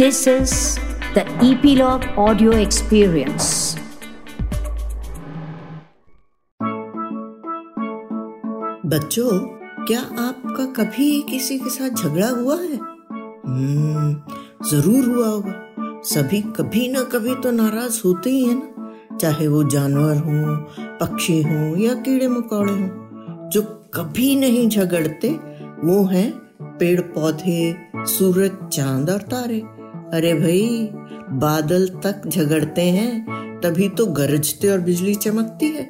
This is the Epilogue Audio Experience. बच्चों क्या आपका कभी किसी के साथ झगड़ा हुआ है? हम्म, ज़रूर हुआ होगा। सभी कभी ना कभी तो नाराज़ होते ही है ना। चाहे वो जानवर हो पक्षी हो या कीड़े मकोड़े हो जो कभी नहीं झगड़ते वो हैं पेड़ पौधे सूरज चाँद और तारे। अरे भाई, बादल तक झगड़ते हैं, तभी तो गरजते और बिजली चमकती है।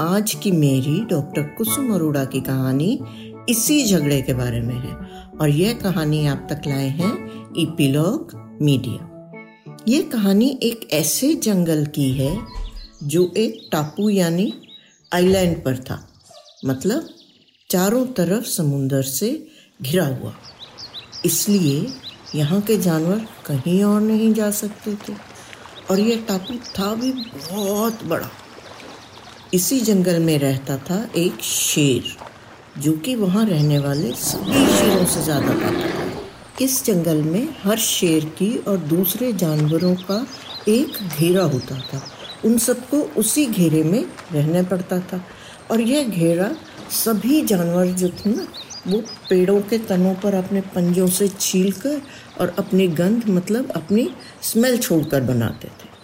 आज की मेरी डॉक्टर कुसुम अरोड़ा की कहानी इसी झगड़े के बारे में है, और यह कहानी आप तक लाए हैं इपीलॉग मीडिया। ये कहानी एक ऐसे जंगल की है, जो एक टापू यानी आइलैंड पर था मतलब चारों तरफ़ समुंदर से घिरा हुआ। इसलिए यहाँ के जानवर कहीं और नहीं जा सकते थे। और यह टापू था भी बहुत बड़ा। इसी जंगल में रहता था एक शेर, जो कि वहाँ रहने वाले सभी शेरों से ज़्यादा ताकतवर इस जंगल में हर शेर की और दूसरे जानवरों का एक घेरा होता था। उन सबको उसी घेरे में रहना पड़ता था। और यह घेरा सभी जानवर जो थे ना वो पेड़ों के तनों पर अपने पंजों से छील कर और अपनी गंध मतलब अपनी स्मेल छोड़कर बनाते थे।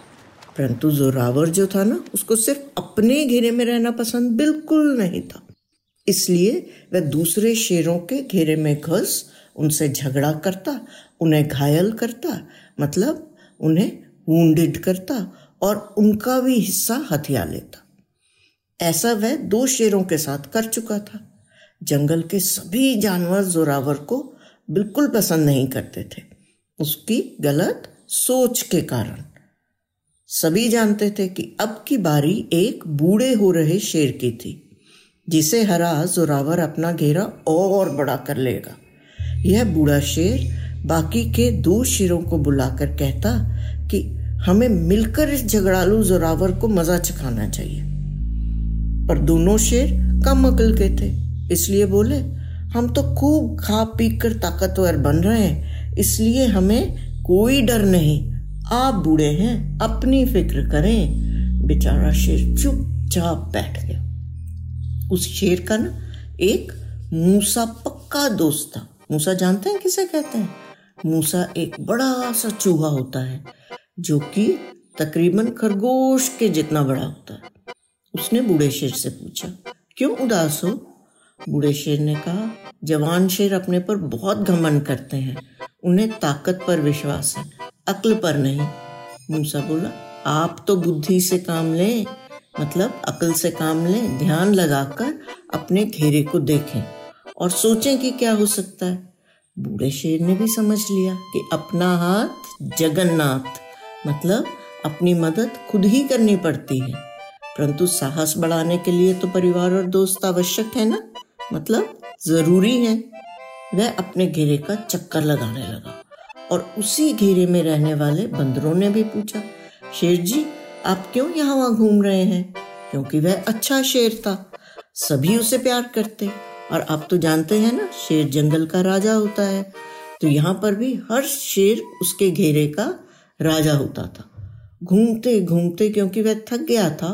परंतु जोरावर जो था ना, उसको सिर्फ़ अपने घेरे में रहना पसंद बिल्कुल नहीं था। इसलिए वह दूसरे शेरों के घेरे में घुस, उनसे झगड़ा करता, उन्हें घायल करता मतलब उन्हें वूंडेड करता और उनका भी हिस्सा हथिया लेता। ऐसा वह दो शेरों के साथ कर चुका था। जंगल के सभी जानवर जोरावर को बिल्कुल पसंद नहीं करते थे। उसकी गलत सोच के कारण। सभी जानते थे कि अब की बारी एक बूढ़े हो रहे शेर की थी, जिसे हरा जोरावर अपना घेरा और बड़ा कर लेगा। यह बूढ़ा शेर बाकी के दो शेरों को बुलाकर कहता कि हमें मिलकर इस झगड़ालू जोरावर को मज़ा चखाना चाहिए। पर दोनों शेर कम अकल के थे। इसलिए बोले, हम तो खूब खा पी कर ताकतवर बन रहे हैं, इसलिए हमें कोई डर नहीं। आप बूढ़े हैं, अपनी फ़िक्र करें। बेचारा शेर चुपचाप बैठ गया। उस शेर का ना एक मूसा पक्का दोस्त था। मूसा जानते हैं किसे कहते हैं? मूसा एक बड़ा सा चूहा होता है, जो कि तकरीबन खरगोश के जितना बड़ा होता है। उसने बूढ़े शेर से पूछा, क्यों उदास हो? बूढ़े शेर ने कहा, जवान शेर अपने पर बहुत घमंड करते हैं। उन्हें ताकत पर विश्वास है, अक्ल पर नहीं। मूसा बोला, आप तो बुद्धि से काम लें मतलब अकल से काम लें, ध्यान लगाकर अपने घेरे को देखें और सोचें कि क्या हो सकता है। बूढ़े शेर ने भी समझ लिया कि अपना हाथ जगन्नाथ मतलब अपनी मदद खुद ही करनी पड़ती है। परंतु साहस बढ़ाने के लिए तो परिवार और दोस्त आवश्यक है ना? मतलब ज़रूरी है। वह अपने घेरे का चक्कर लगाने लगा और उसी घेरे में रहने वाले बंदरों ने भी पूछा, शेर जी, आप क्यों यहाँ वहाँ घूम रहे हैं? क्योंकि वह अच्छा शेर था। सभी उसे प्यार करते और आप तो जानते हैं ना, शेर जंगल का राजा होता है। तो यहाँ पर भी हर शेर उसके घेरे का राजा होता था। घूमते घूमते क्योंकि वह थक गया था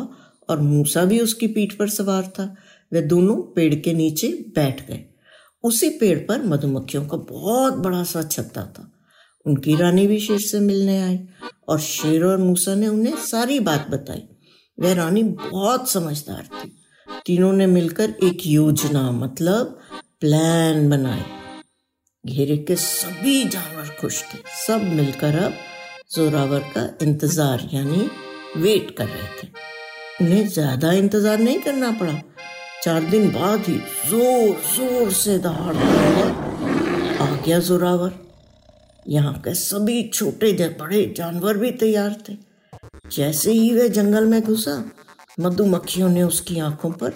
और मूसा भी उसकी पीठ पर सवार था। वे दोनों पेड़ के नीचे बैठ गए। उसी पेड़ पर मधुमक्खियों का बहुत बड़ा सा छत्ता था। उनकी रानी भी शेर से मिलने आई और शेर और मूसा ने उन्हें सारी बात बताई। वह रानी बहुत समझदार थी। तीनों ने मिलकर एक योजना मतलब प्लान बनाई। घेरे के सभी जानवर खुश थे। सब मिलकर अब जोरावर का इंतज़ार, यानी वेट कर रहे थे। उन्हें ज़्यादा इंतज़ार नहीं करना पड़ा। चार दिन बाद ही ज़ोर ज़ोर से दहाड़ आ गया जोरावर। यहाँ के सभी छोटे बड़े जानवर भी तैयार थे। जैसे ही वह जंगल में घुसा, मधुमक्खियों ने उसकी आँखों पर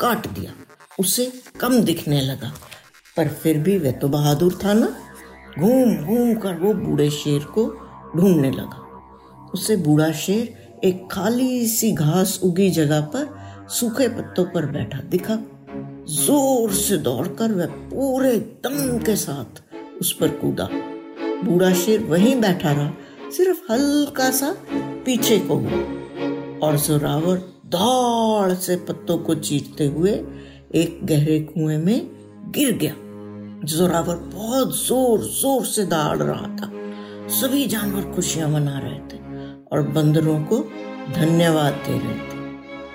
काट दिया। उसे कम दिखने लगा। पर फिर भी वह तो बहादुर था ना? घूम घूम कर वो बूढ़े शेर को ढूँढने लगा। उसे बूढ़ा शेर एक खाली सी घास उगी जगह पर सूखे पत्तों पर बैठा दिखा। ज़ोर से दौड़कर वह पूरे दम के साथ उस पर कूदा। बूढ़ा शेर वहीं बैठा रहा, सिर्फ़ हल्का सा पीछे को हुआ। और जोरावर दौड़ से पत्तों को चीरते हुए एक गहरे कुएँ में गिर गया। जोरावर बहुत ज़ोर ज़ोर से दौड़ रहा था। सभी जानवर खुशियाँ मना रहे थे और बंदरों को धन्यवाद दे रहे थे।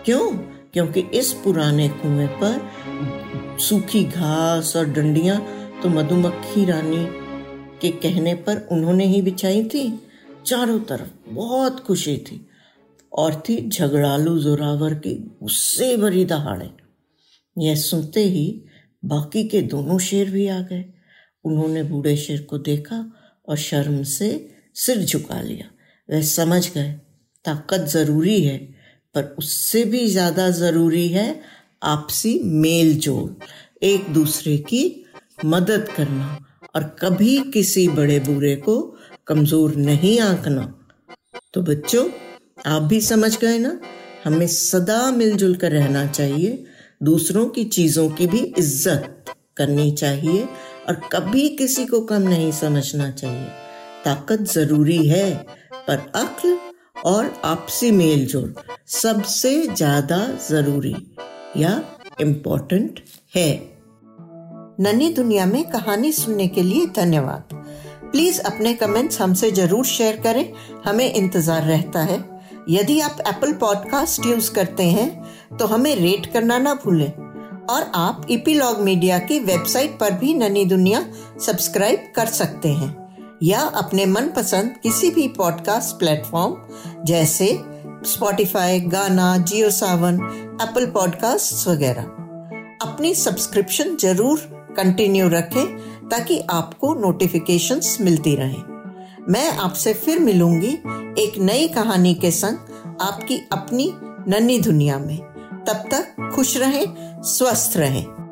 क्यों? क्योंकि इस पुराने कुएँ पर सूखी घास और डंडियाँ तो मधुमक्खी रानी के कहने पर उन्होंने ही बिछाई थी। चारों तरफ़ बहुत खुशी थी और थी झगड़ालू जोरावर की गुस्से भरी दहाड़े। यह सुनते ही बाकी के दोनों शेर भी आ गए। उन्होंने बूढ़े शेर को देखा और शर्म से सिर झुका लिया। वह समझ गए, ताकत ज़रूरी है पर उससे भी ज़्यादा ज़रूरी है आपसी मेल जोल एक दूसरे की मदद करना और कभी किसी बड़े बुरे को कमज़ोर नहीं आंकना। तो बच्चों, आप भी समझ गए ना? हमें सदा मिलजुल कर रहना चाहिए, दूसरों की चीज़ों की भी इज़्ज़त करनी चाहिए और कभी किसी को कम नहीं समझना चाहिए। ताकत ज़रूरी है, पर अक्ल और आपसी मेल जोल सबसे ज़्यादा ज़रूरी या इम्पोर्टेंट है। नन्ही दुनिया में कहानी सुनने के लिए धन्यवाद। प्लीज़ अपने कमेंट्स हमसे ज़रूर शेयर करें। हमें इंतज़ार रहता है। यदि आप एप्पल पॉडकास्ट यूज़ करते हैं तो हमें रेट करना ना भूलें। और आप इपीलॉग मीडिया की वेबसाइट पर भी ननी दुनिया सब्सक्राइब कर सकते हैं। या अपने मनपसंद किसी भी पॉडकास्ट प्लेटफॉर्म जैसे स्पॉटिफाई गाना जियो सावन एप्पल पॉडकास्ट वगैरह। अपनी सब्सक्रिप्शन ज़रूर कंटिन्यू रखें, ताकि आपको नोटिफिकेशंस मिलती रहें। मैं आपसे फिर मिलूँगी एक नई कहानी के संग आपकी अपनी नन्ही दुनिया में। तब तक खुश रहें, स्वस्थ रहें।